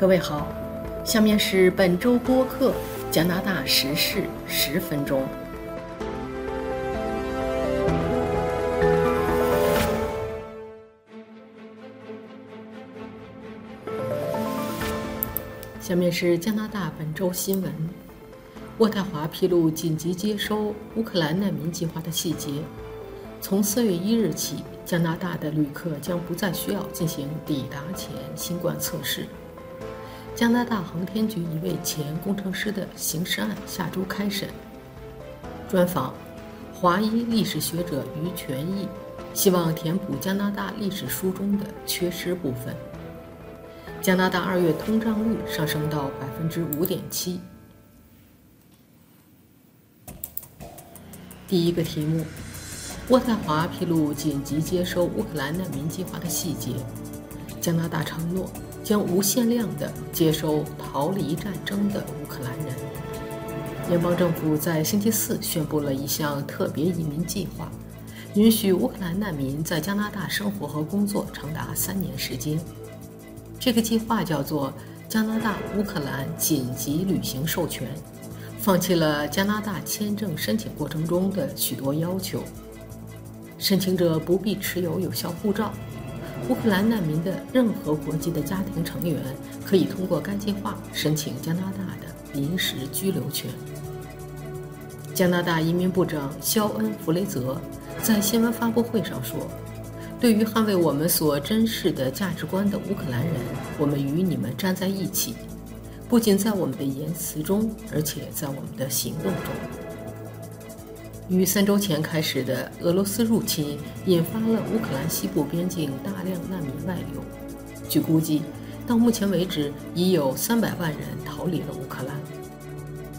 各位好，下面是本周播客加拿大时事十分钟。下面是加拿大本周新闻：渥太华披露紧急接收乌克兰难民计划的细节。从四月一日起，加拿大的旅客将不再需要进行抵达前新冠测试。加拿大航天局一位前工程师的刑事案下周开审。专访：华裔历史学者于全义，希望填补加拿大历史书中的缺失部分。加拿大二月通胀率上升到百分之五点七。第一个题目：渥太华披露紧急接收乌克兰难民计划的细节。加拿大承诺。将无限量地接收逃离战争的乌克兰人。联邦政府在星期四宣布了一项特别移民计划，允许乌克兰难民在加拿大生活和工作长达三年时间。这个计划叫做“加拿大乌克兰紧急旅行授权”，放弃了加拿大签证申请过程中的许多要求。申请者不必持有有效护照。乌克兰难民的任何国籍的家庭成员可以通过该计划申请加拿大的临时居留权。加拿大移民部长肖恩·弗雷泽在新闻发布会上说：“对于捍卫我们所珍视的价值观的乌克兰人，我们与你们站在一起，不仅在我们的言辞中，而且在我们的行动中。”于三周前开始的俄罗斯入侵，引发了乌克兰西部边境大量难民外流。据估计，到目前为止，已有三百万人逃离了乌克兰。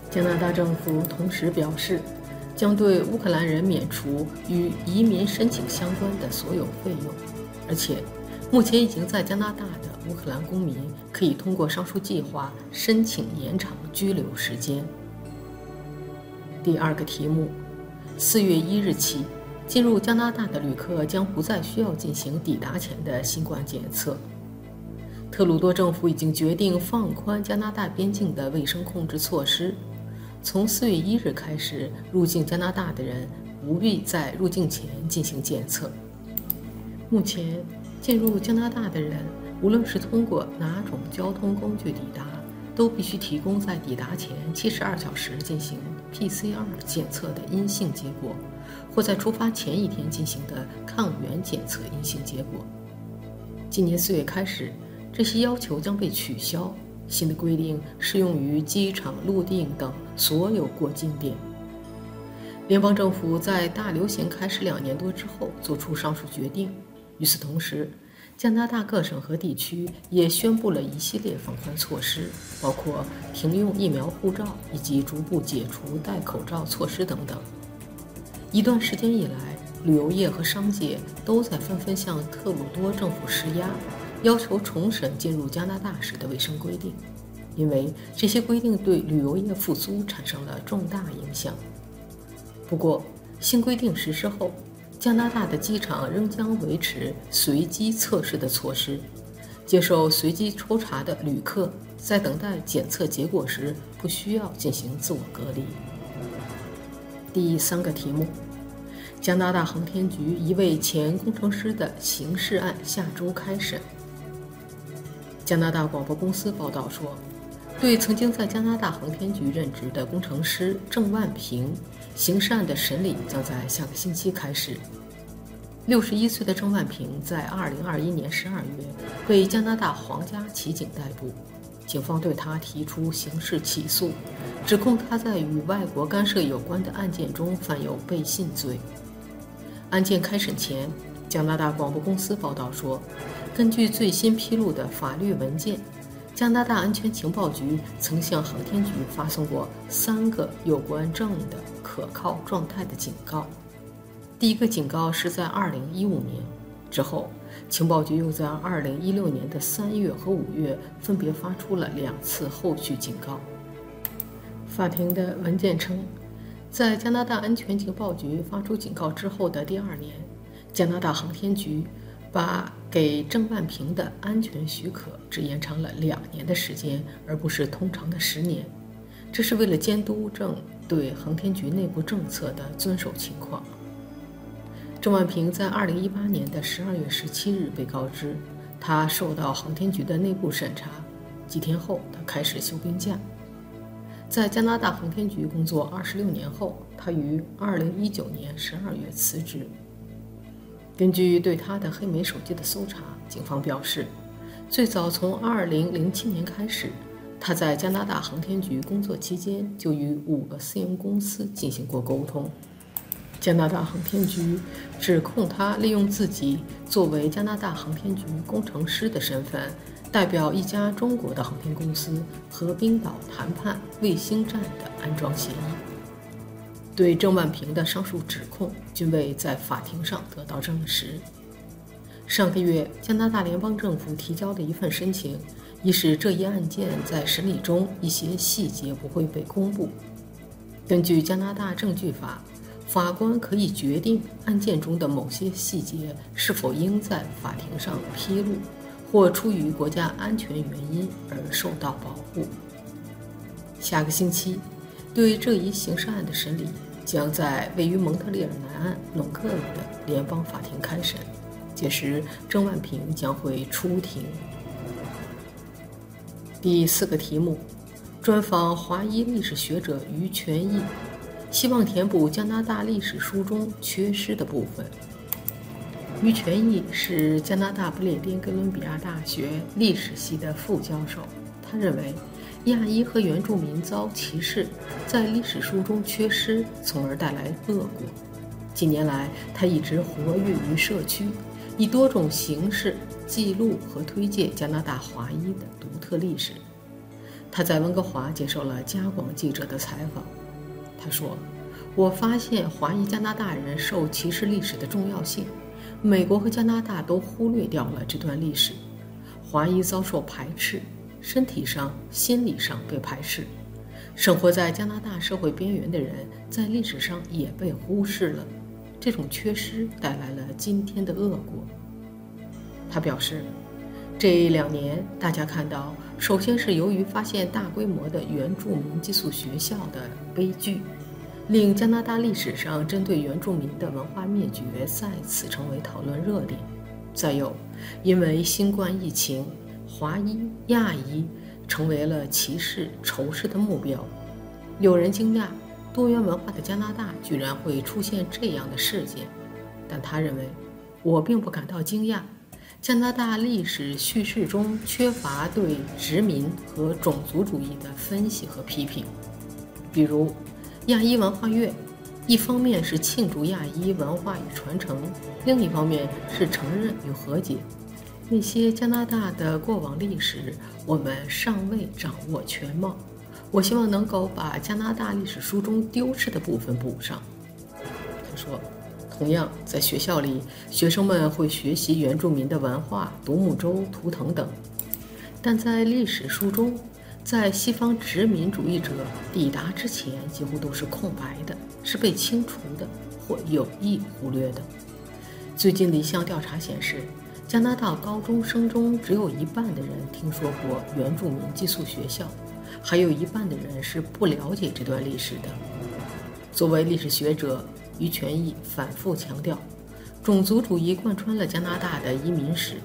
加拿大政府同时表示，将对乌克兰人免除与移民申请相关的所有费用，而且，目前已经在加拿大的乌克兰公民可以通过上述计划申请延长居留时间。第二个题目。四月一日起，进入加拿大的旅客将不再需要进行抵达前的新冠检测。特鲁多政府已经决定放宽加拿大边境的卫生控制措施，从四月一日开始，入境加拿大的人不必在入境前进行检测。目前，进入加拿大的人，无论是通过哪种交通工具抵达，都必须提供在抵达前七十二小时进行。PCR 检测的阴性结果，或在出发前一天进行的抗原检测阴性结果。今年四月开始，这些要求将被取消。新的规定适用于机场、陆地等所有过境点。联邦政府在大流行开始两年多之后做出上述决定。与此同时，加拿大各省和地区也宣布了一系列放宽措施，包括停用疫苗护照以及逐步解除戴口罩措施等等。一段时间以来，旅游业和商界都在纷纷向特鲁多政府施压，要求重审进入加拿大时的卫生规定，因为这些规定对旅游业复苏产生了重大影响。不过，新规定实施后，加拿大的机场仍将维持随机测试的措施，接受随机抽查的旅客在等待检测结果时不需要进行自我隔离。第三个题目：加拿大航天局一位前工程师的刑事案下周开审。加拿大广播公司报道说。对曾经在加拿大航天局任职的工程师郑万平，刑事案的审理将在下个星期开始。六十一岁的郑万平在二零二一年十二月被加拿大皇家骑警逮捕，警方对他提出刑事起诉，指控他在与外国干涉有关的案件中犯有背信罪。案件开审前，加拿大广播公司报道说，根据最新披露的法律文件。加拿大安全情报局曾向航天局发送过三个有关证的可靠状态的警告。第一个警告是在2015年，之后情报局又在2016年的3月和5月分别发出了两次后续警告。法庭的文件称，在加拿大安全情报局发出警告之后的第二年，加拿大航天局。把给郑万平的安全许可只延长了两年的时间，而不是通常的十年。这是为了监督郑对航天局内部政策的遵守情况。郑万平在二零一八年的十二月十七日被告知，他受到航天局的内部审查。几天后，他开始休病假。在加拿大航天局工作二十六年后，他于二零一九年十二月辞职。根据对他的黑莓手机的搜查，警方表示，最早从二零零七年开始，他在加拿大航天局工作期间就与五个私营公司进行过沟通。加拿大航天局指控他利用自己作为加拿大航天局工程师的身份。代表一家中国的航天公司和冰岛谈判卫星站的安装协议。对郑万平的上述指控均未在法庭上得到证实。上个月，加拿大联邦政府提交的一份申请，以使这一案件在审理中一些细节不会被公布。根据加拿大证据法，法官可以决定案件中的某些细节是否应在法庭上披露。或出于国家安全原因而受到保护。下个星期，对这一刑事案的审理将在位于蒙特利尔南岸隆克尔的联邦法庭开审，届时郑万平将会出庭。第四个题目：专访华裔历史学者于全义，希望填补加拿大历史书中缺失的部分。于全义是加拿大不列颠哥伦比亚大学历史系的副教授。他认为，亚裔和原住民遭歧视，在历史书中缺失，从而带来恶果。近年来，他一直活跃于社区，以多种形式记录和推介加拿大华裔的独特历史。他在温哥华接受了加广记者的采访。他说：“我发现华裔加拿大人受歧视历史的重要性。”美国和加拿大都忽略掉了这段历史，华裔遭受排斥，身体上、心理上被排斥，生活在加拿大社会边缘的人在历史上也被忽视了，这种缺失带来了今天的恶果。他表示，这两年大家看到，首先是由于发现大规模的原住民寄宿学校的悲剧。令加拿大历史上针对原住民的文化灭绝再次成为讨论热点。再有，因为新冠疫情，华裔、亚裔成为了歧视、仇视的目标。有人惊讶，多元文化的加拿大居然会出现这样的事件，但他认为，我并不感到惊讶。加拿大历史叙事中缺乏对殖民和种族主义的分析和批评，比如。亚裔文化月，一方面是庆祝亚裔文化与传承，另一方面是承认与和解。那些加拿大的过往历史，我们尚未掌握全貌。我希望能够把加拿大历史书中丢失的部分补上。他说，同样在学校里，学生们会学习原住民的文化、独木舟、图腾等，但在历史书中。在西方殖民主义者抵达之前，几乎都是空白的，是被清除的或有意忽略的。最近的一项调查显示，加拿大高中生中只有一半的人听说过原住民寄宿学校，还有一半的人是不了解这段历史的。作为历史学者，于权义反复强调，种族主义贯穿了加拿大的移民史，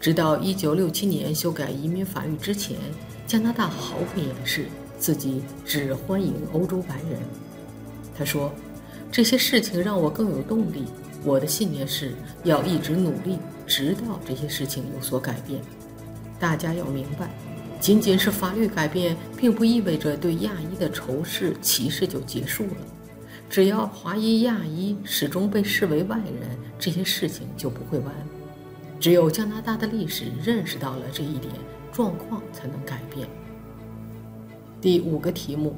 直到1967年修改移民法律之前。加拿大毫不掩饰自己只欢迎欧洲白人。他说：“这些事情让我更有动力。我的信念是要一直努力，直到这些事情有所改变。大家要明白，仅仅是法律改变，并不意味着对亚裔的仇视、歧视就结束了。只要华裔、亚裔始终被视为外人，这些事情就不会完。只有加拿大的历史认识到了这一点。”状况才能改变。第五个题目：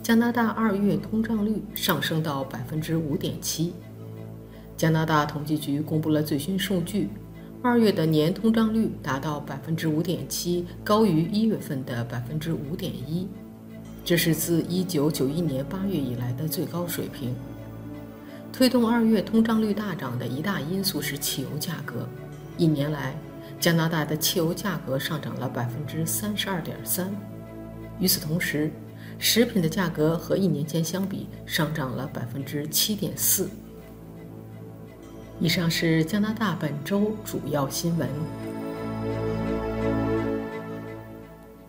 加拿大二月通胀率上升到百分之五点七。加拿大统计局公布了最新数据，二月的年通胀率达到百分之五点七高于一月份的百分之五点一这是自一九九一年八月以来的最高水平。推动二月通胀率大涨的一大因素是汽油价格。一年来加拿大的汽油价格上涨了百分之三十二点三。与此同时食品的价格和一年前相比上涨了百分之七点四以上是加拿大本周主要新闻。